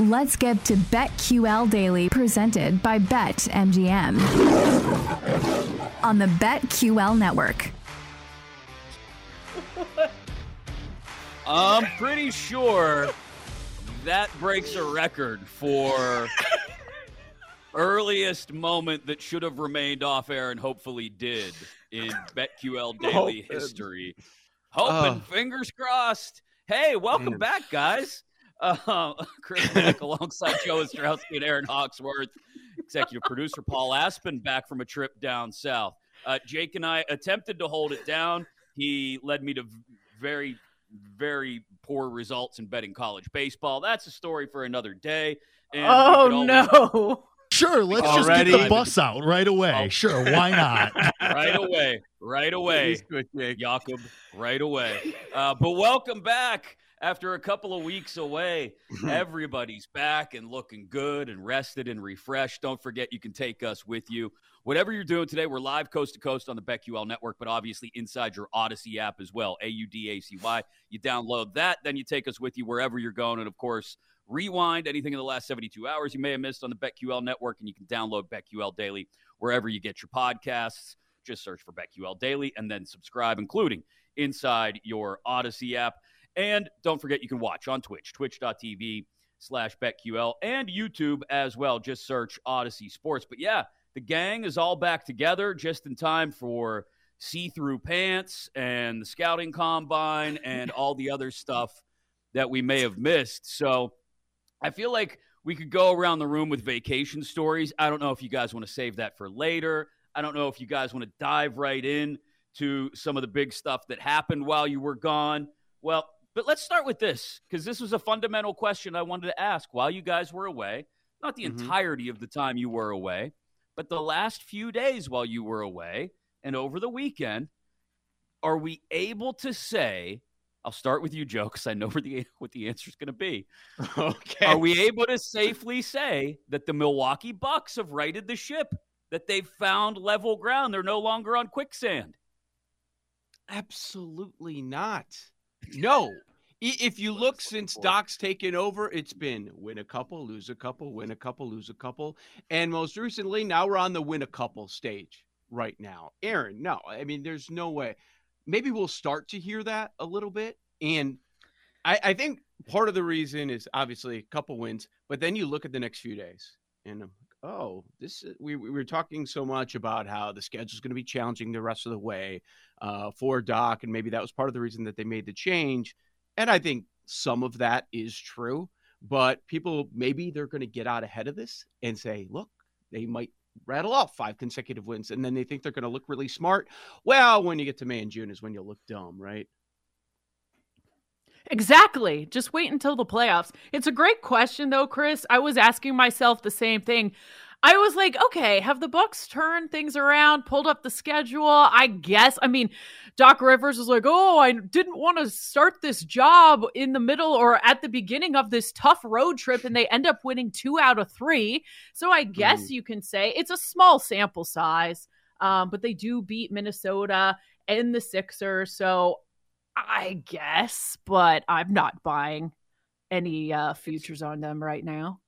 Let's get to BetQL Daily, presented by BetMGM on the BetQL network. I'm pretty sure that breaks a record for earliest moment that should have remained off air and hopefully did in BetQL daily history. Hoping, uh, fingers crossed. Hey, welcome man. back, guys. Uh, Chris Mack alongside Joe Ostrowski and Erin Hawksworth, executive producer Paul Aspen back from a trip down south. Uh, Jake and I attempted to hold it down. He led me to very, very poor results in betting college baseball. That's a story for another day. And oh, always- no. Sure, let's Already? just get the bus out right away. Oh. Sure, why not? right away, right away, Jakob, right away. Uh, but welcome back after a couple of weeks away. Mm-hmm. Everybody's back and looking good and rested and refreshed. Don't forget, you can take us with you. Whatever you're doing today, we're live coast to coast on the BetQL network, but obviously inside your Audacy app as well. A U D A C Y. You download that, then you take us with you wherever you're going. And of course, rewind anything in the last 72 hours you may have missed on the BetQL network, and you can download BetQL Daily wherever you get your podcasts. Just search for BetQL Daily and then subscribe, including inside your Audacy app. And don't forget, you can watch on Twitch, twitch.tv slash BetQL, and YouTube as well. Just search Audacy Sports. But yeah, the gang is all back together just in time for see through pants and the scouting combine and all the other stuff that we may have missed. So I feel like we could go around the room with vacation stories. I don't know if you guys want to save that for later. I don't know if you guys want to dive right in to some of the big stuff that happened while you were gone. Well, but let's start with this because this was a fundamental question I wanted to ask while you guys were away. Not the mm-hmm. entirety of the time you were away, but the last few days while you were away and over the weekend. Are we able to say? I'll start with you, Joe, because I know where the what the answer is going to be. Okay. Are we able to safely say that the Milwaukee Bucks have righted the ship? That they've found level ground? They're no longer on quicksand. Absolutely not. No, if you look since Doc's taken over, it's been win a couple, lose a couple, win a couple, lose a couple. And most recently, now we're on the win a couple stage right now. Erin, no, I mean, there's no way. Maybe we'll start to hear that a little bit. And I, I think part of the reason is obviously a couple wins, but then you look at the next few days and I'm oh, this we, we were talking so much about how the schedule is going to be challenging the rest of the way uh, for Doc, and maybe that was part of the reason that they made the change. And I think some of that is true, but people maybe they're going to get out ahead of this and say, look, they might rattle off five consecutive wins and then they think they're going to look really smart. Well, when you get to May and June is when you'll look dumb, right? Exactly. Just wait until the playoffs. It's a great question though, Chris. I was asking myself the same thing. I was like, okay, have the Bucks turned things around, pulled up the schedule? I guess. I mean, Doc Rivers was like, oh, I didn't want to start this job in the middle or at the beginning of this tough road trip, and they end up winning two out of three. So I guess mm. you can say it's a small sample size, um, but they do beat Minnesota and the Sixers. So I guess, but I'm not buying any uh, futures on them right now.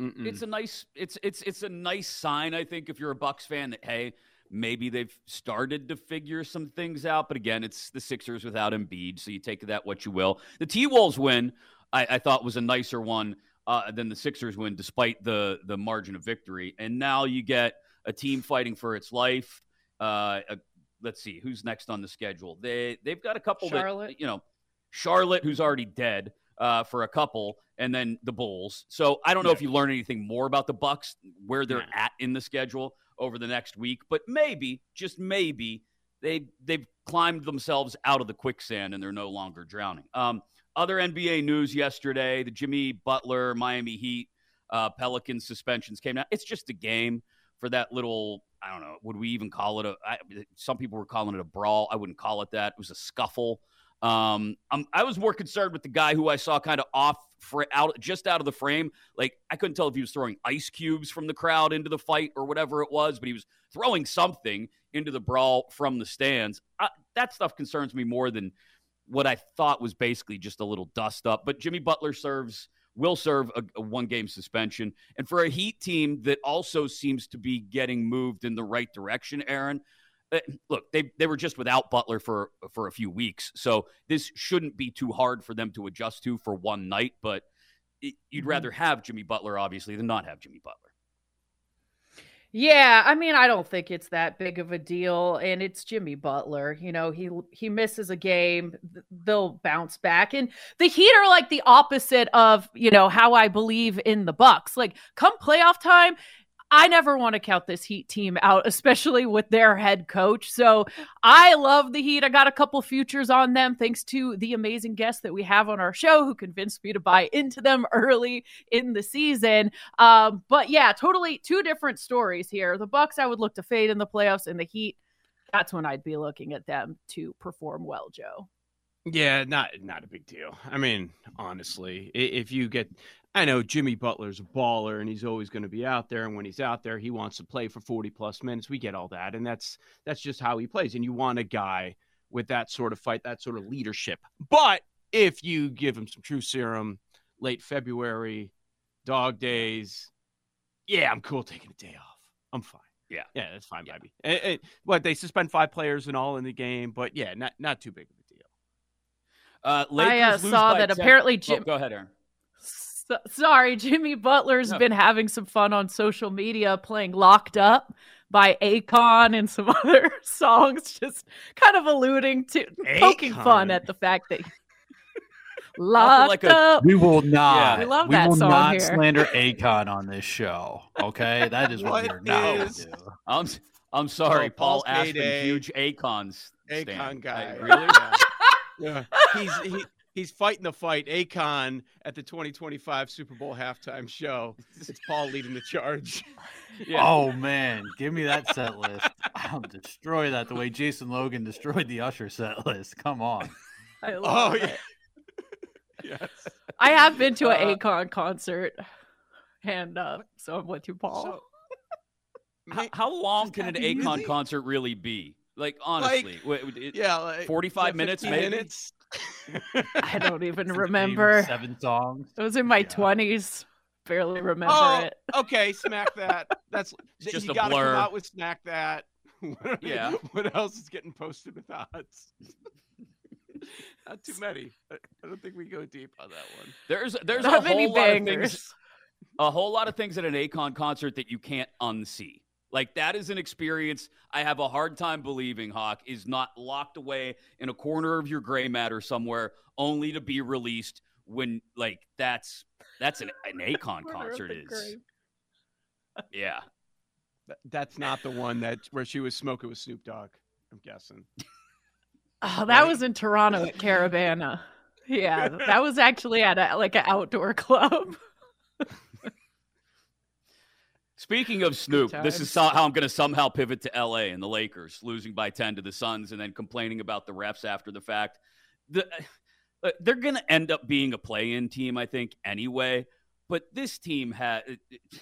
Mm-mm. It's a nice it's it's it's a nice sign I think if you're a Bucks fan that hey maybe they've started to figure some things out but again it's the Sixers without Embiid so you take that what you will. The T Wolves win I, I, thought was a nicer one uh, than the Sixers win despite the the margin of victory. And now you get a team fighting for its life uh, a, let's see who's next on the schedule? They they've got a couple Charlotte. that, you know Charlotte who's already dead uh, for a couple, and then the Bulls. So I don't know yeah. if you learn anything more about the Bucks, where they're yeah. at in the schedule over the next week, but maybe, just maybe, they they've climbed themselves out of the quicksand and they're no longer drowning. Um, other NBA news yesterday: the Jimmy Butler Miami Heat uh, Pelicans suspensions came out. It's just a game for that little. I don't know. Would we even call it a? I, some people were calling it a brawl. I wouldn't call it that. It was a scuffle. Um, I'm, I was more concerned with the guy who I saw kind of off for out just out of the frame. Like I couldn't tell if he was throwing ice cubes from the crowd into the fight or whatever it was, but he was throwing something into the brawl from the stands. I, that stuff concerns me more than what I thought was basically just a little dust up. But Jimmy Butler serves will serve a, a one game suspension. And for a Heat team that also seems to be getting moved in the right direction, Erin. Uh, look, they they were just without Butler for for a few weeks, so this shouldn't be too hard for them to adjust to for one night. But it, you'd Mm-hmm. rather have Jimmy Butler, obviously, than not have Jimmy Butler. Yeah, I mean, I don't think it's that big of a deal, and it's Jimmy Butler. You know, he he misses a game, they'll bounce back, and the Heat are like the opposite of you know how I believe in the Bucks. Like, come playoff time, I never want to count this Heat team out, especially with their head coach. So I love the Heat. I got a couple futures on them thanks to the amazing guests that we have on our show who convinced me to buy into them early in the season. Um, but yeah, totally two different stories here. The Bucks, I would look to fade in the playoffs, and the Heat, that's when I'd be looking at them to perform well, Joe. Yeah, not not a big deal. I mean, honestly, if you get, I know Jimmy Butler's a baller and he's always going to be out there. And when he's out there, he wants to play for forty plus minutes. We get all that, and that's that's just how he plays. And you want a guy with that sort of fight, that sort of leadership. But if you give him some true serum, late February, dog days, yeah, I'm cool taking a day off. I'm fine. Yeah. yeah, that's fine by me. And- and what they suspend five players and all in the game, but yeah, not not too big of. Uh, Lakers I uh, lose saw by that 10 apparently Oh, Jim. go ahead, Erin. So, sorry, Jimmy Butler's No. been having some fun on social media playing Locked Up by Akon and some other songs, just kind of alluding to poking fun at the fact that Locked like a- Up. We will not. We love we that will song not here. slander Akon on this show. Okay, that is what, What we are not going is- I'm I'm sorry, Oh, Paul Paul's Aspen, huge Akon's Akon stan. guy. I- really? Yeah. He's he, he's fighting the fight. Akon at the 2025 Super Bowl halftime show. It's Paul leading the charge. Yeah. Oh man, give me that set list. I'll destroy that the way Jason Logan destroyed the Usher set list. Come on. I Oh love yeah. yes. I have been to an Uh, Akon concert, and uh, so I'm with you, Paul. So, How, how long can an happy Akon music. concert really be? Like honestly, wait, it- yeah, like, 45 yeah, minutes, maybe? minutes. I don't even Name remember. seven songs. It was in my Yeah. twenties. Barely remember Oh, it. okay, smack that. That's just you a gotta blur. come out with smack that. What- Yeah. What else is getting posted with odds? Not too many. I I don't think we go deep on that one. there's there's Not a many whole lot of things, a whole lot of things at an Akon concert that you can't unsee. Like that is an experience I have a hard time believing. Hawk is not locked away in a corner of your gray matter somewhere, only to be released when like that's that's an an Akon concert is. grave. Yeah. That's not the one that where she was smoking with Snoop Dogg. I'm guessing. Oh, that was in Toronto at Caravana. Yeah, that was actually at a, like an outdoor club. Speaking of Snoop, this is how I'm going to somehow pivot to LA and the Lakers losing by 10 to the Suns and then complaining about the refs after the fact. The, uh, uh they're going to end up being a play in team, I think, anyway. But this team has. Uh, uh,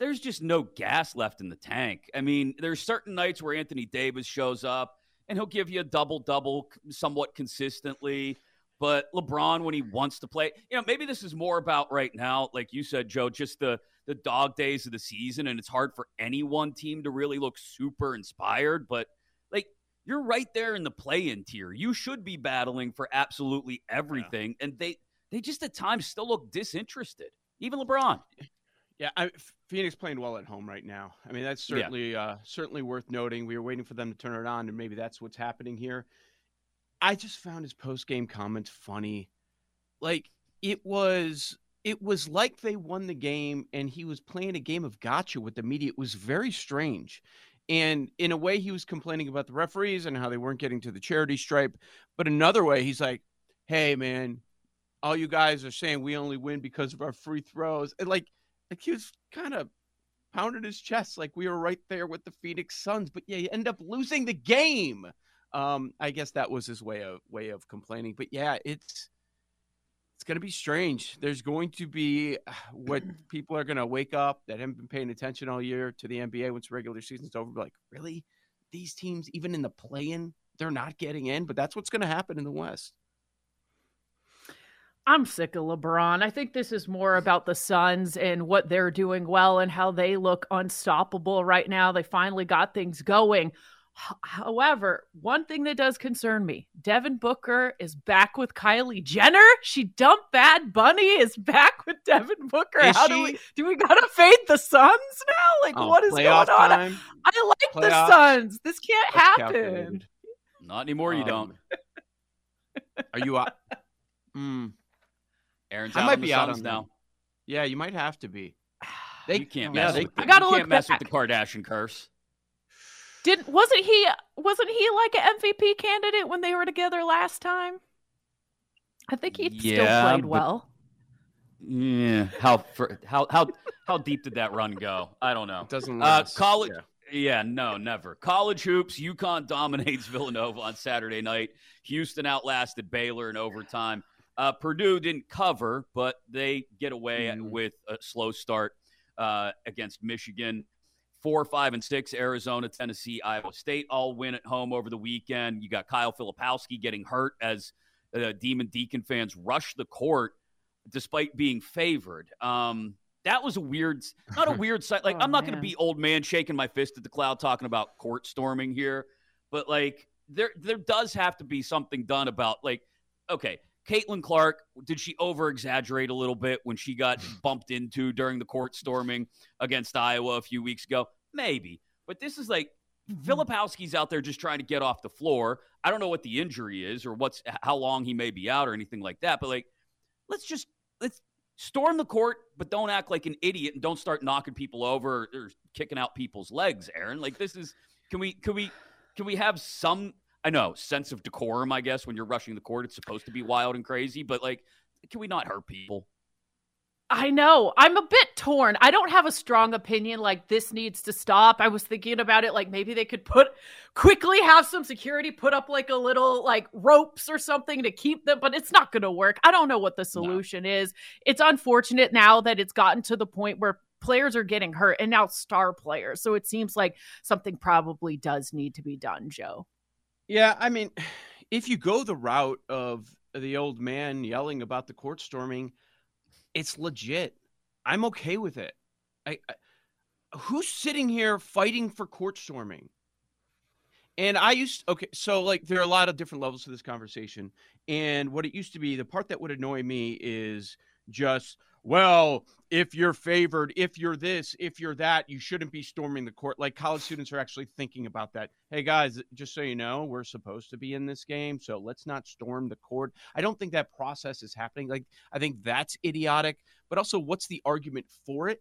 there's just no gas left in the tank. I mean, there's certain nights where Anthony Davis shows up and he'll give you a double double somewhat consistently. But LeBron, when he wants to play, you know, maybe this is more about right now, like you said, Joe, just the the dog days of the season, and it's hard for any one team to really look super inspired. But like you're right there in the play-in tier. You should be battling for absolutely everything, and they they just at times still look disinterested. Even LeBron. Yeah, I, Phoenix playing well at home right now. I mean, that's Yeah. certainly uh, certainly worth noting. We were waiting for them to turn it on, and maybe that's what's happening here. I just found his post game comments funny. Like it was, it was like they won the game, and he was playing a game of gotcha with the media. It was very strange, and in a way, he was complaining about the referees and how they weren't getting to the charity stripe. But another way, he's like, "Hey, man, all you guys are saying we only win because of our free throws." And like like he was kind of pounding his chest like we were right there with the Phoenix Suns, but yeah, you end up losing the game. Um, I guess that was his way of way of complaining. But yeah, it's it's gonna be strange. There's going to be what people are gonna wake up that haven't been paying attention all year to the NBA once regular season's over. Be like, really? These teams, even in the play-in, they're not getting in. But that's what's gonna happen in the West. I'm sick of LeBron. I think this is more about the Suns and what they're doing well and how they look unstoppable right now. They finally got things going. However, one thing that does concern me Devin Booker is back with Kylie Jenner. She dumped Bad Bunny, is back with Devin Booker. Is How she? do we do we gotta fade the Suns now? Like Oh, what is going on? time? I like the Playoffs? Suns. This can't That's happen. calculated. Not anymore. You Um, don't. Are you out? Mm, Erin's I out might on the be out on now. them. yeah, you might have to be. They you can't yeah, mess they- with the, I gotta you look can't mess back. with the Kardashian curse. Did wasn't he wasn't he like an MVP candidate when they were together last time? I think he still played but- well. Yeah. How for, how how how deep did that run go? I don't know. It doesn't Uh, college. Yeah. Yeah, no, never. College hoops. UConn dominates Villanova on Saturday night. Houston outlasted Baylor in overtime. Uh, Purdue didn't cover, but they get away Mhm. with a slow start uh, against Michigan. Four, five, and six. Arizona, Tennessee, Iowa State all win at home over the weekend. You got Kyle Filipowski getting hurt as uh, Demon Deacon fans rush the court despite being favored. Um, that was a weird, not a weird sight. Like, Oh, I'm not going to be old man shaking my fist at the cloud talking about court storming here, but like, there there does have to be something done about like, okay, Caitlin Clark, did she over exaggerate a little bit when she got bumped into during the court storming against Iowa a few weeks ago? Maybe, but this is like. Mm-hmm. Filipowski's out there just trying to get off the floor. I don't know what the injury is or what's how long he may be out or anything like that, but like let's just let's storm the court, but don't act like an idiot and don't start knocking people over or, or kicking out people's legs, Erin. Like this is can we can we can we have some I know sense of decorum, I guess, when you're rushing the court. It's supposed to be wild and crazy, but like can we not hurt people? I know. I'm a bit torn. I don't have a strong opinion like this needs to stop. I was thinking about it like maybe they could put quickly have some security put up like a little like ropes or something to keep them, but it's not going to work. I don't know what the solution is. It's unfortunate now that it's gotten to the point where players are getting hurt and now star players. So it seems like something probably does need to be done, Joe. Yeah, I mean, if you go the route of the old man yelling about the court storming, it's legit. I'm okay with it. I, I who's sitting here fighting for court storming? And I used okay, so like there are a lot of different levels to this conversation. And what it used to be, the part that would annoy me is just, well, if you're favored, if you're this, if you're that, you shouldn't be storming the court. Like college students are actually thinking about that. Hey guys, just so you know, we're supposed to be in this game, so let's not storm the court. I don't think that process is happening. Like I think that's idiotic, but also what's the argument for it?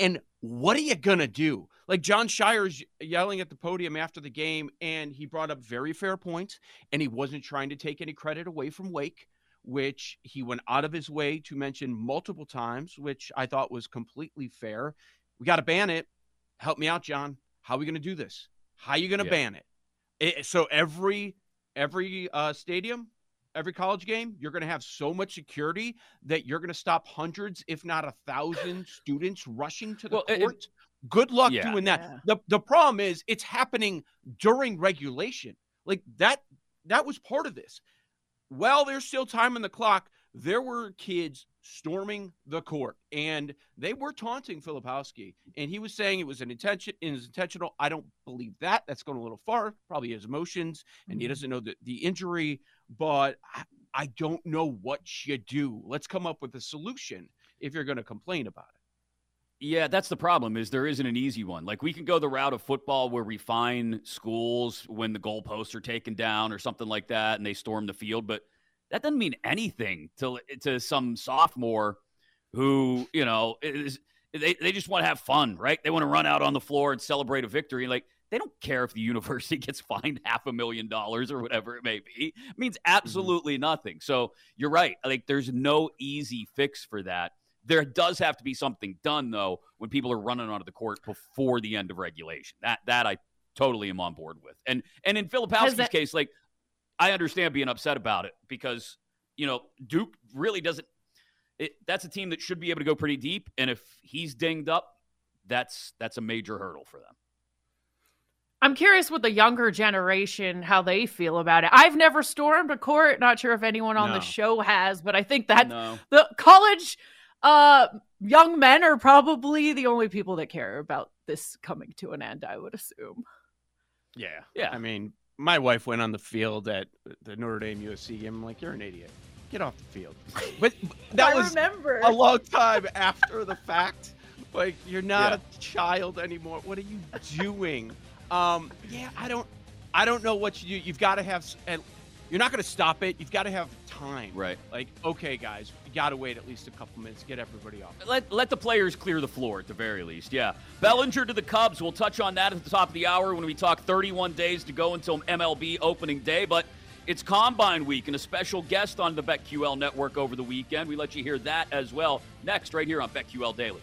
And what are you gonna do? Like Jon Scheyer's yelling at the podium after the game, and he brought up very fair points, and he wasn't trying to take any credit away from Wake, which he went out of his way to mention multiple times, which I thought was completely fair. We got to ban it. Help me out, Jon. How are we going to do this? How are you going to Yeah. ban it? it? So every every uh, stadium, every college game, you're going to have so much security that you're going to stop hundreds, if not a thousand, students rushing to the Well, and- court. Good luck Yeah. doing that. Yeah. The the problem is it's happening during regulation. Like that that was part of this. While there's still time on the clock, there were kids storming the court and they were taunting Filipowski. And he was saying it was an intention it was intentional. I don't believe that. That's going a little far. Probably his emotions and he mm-hmm. doesn't know the, the injury, but I, I don't know what you do. Let's come up with a solution if you're going to complain about it. Yeah, that's the problem. Is there isn't an easy one. Like we can go the route of football where we fine schools when the goalposts are taken down or something like that, and they storm the field. But that doesn't mean anything to to some sophomore who you know is they they just want to have fun, right? They want to run out on the floor and celebrate a victory. Like they don't care if the university gets fined half a million dollars or whatever it may be. It means mm-hmm. absolutely nothing. So you're right. Like there's no easy fix for that. There does have to be something done though when people are running onto the court before the end of regulation. That that I totally am on board with. And and in Filipowski's that- case, like I understand being upset about it because you know Duke really doesn't. It, that's a team that should be able to go pretty deep, and if he's dinged up, that's that's a major hurdle for them. I'm curious with the younger generation how they feel about it. I've never stormed a court. Not sure if anyone on No. the show has, but I think that No. the college uh young men are probably the only people that care about this coming to an end, I would assume. Yeah. Yeah. I mean, my wife went on the field at the Notre Dame USC game. I'm like, you're an idiot. Get off the field. But that I was remember. a long time after the fact. Like, you're not Yeah. a child anymore. What are you doing? Um, yeah, I don't, I don't know what you do. You've got to have, s- and you're not going to stop it. You've got to have time. Right. Like, okay, guys, you got to wait at least a couple minutes, get everybody off. Let, let the players clear the floor at the very least. Yeah. Bellinger to the Cubs. We'll touch on that at the top of the hour when we talk 31 days to go until MLB opening day. But it's Combine Week and a special guest on the BetQL network over the weekend. We let you hear that as well next, right here on BetQL Daily.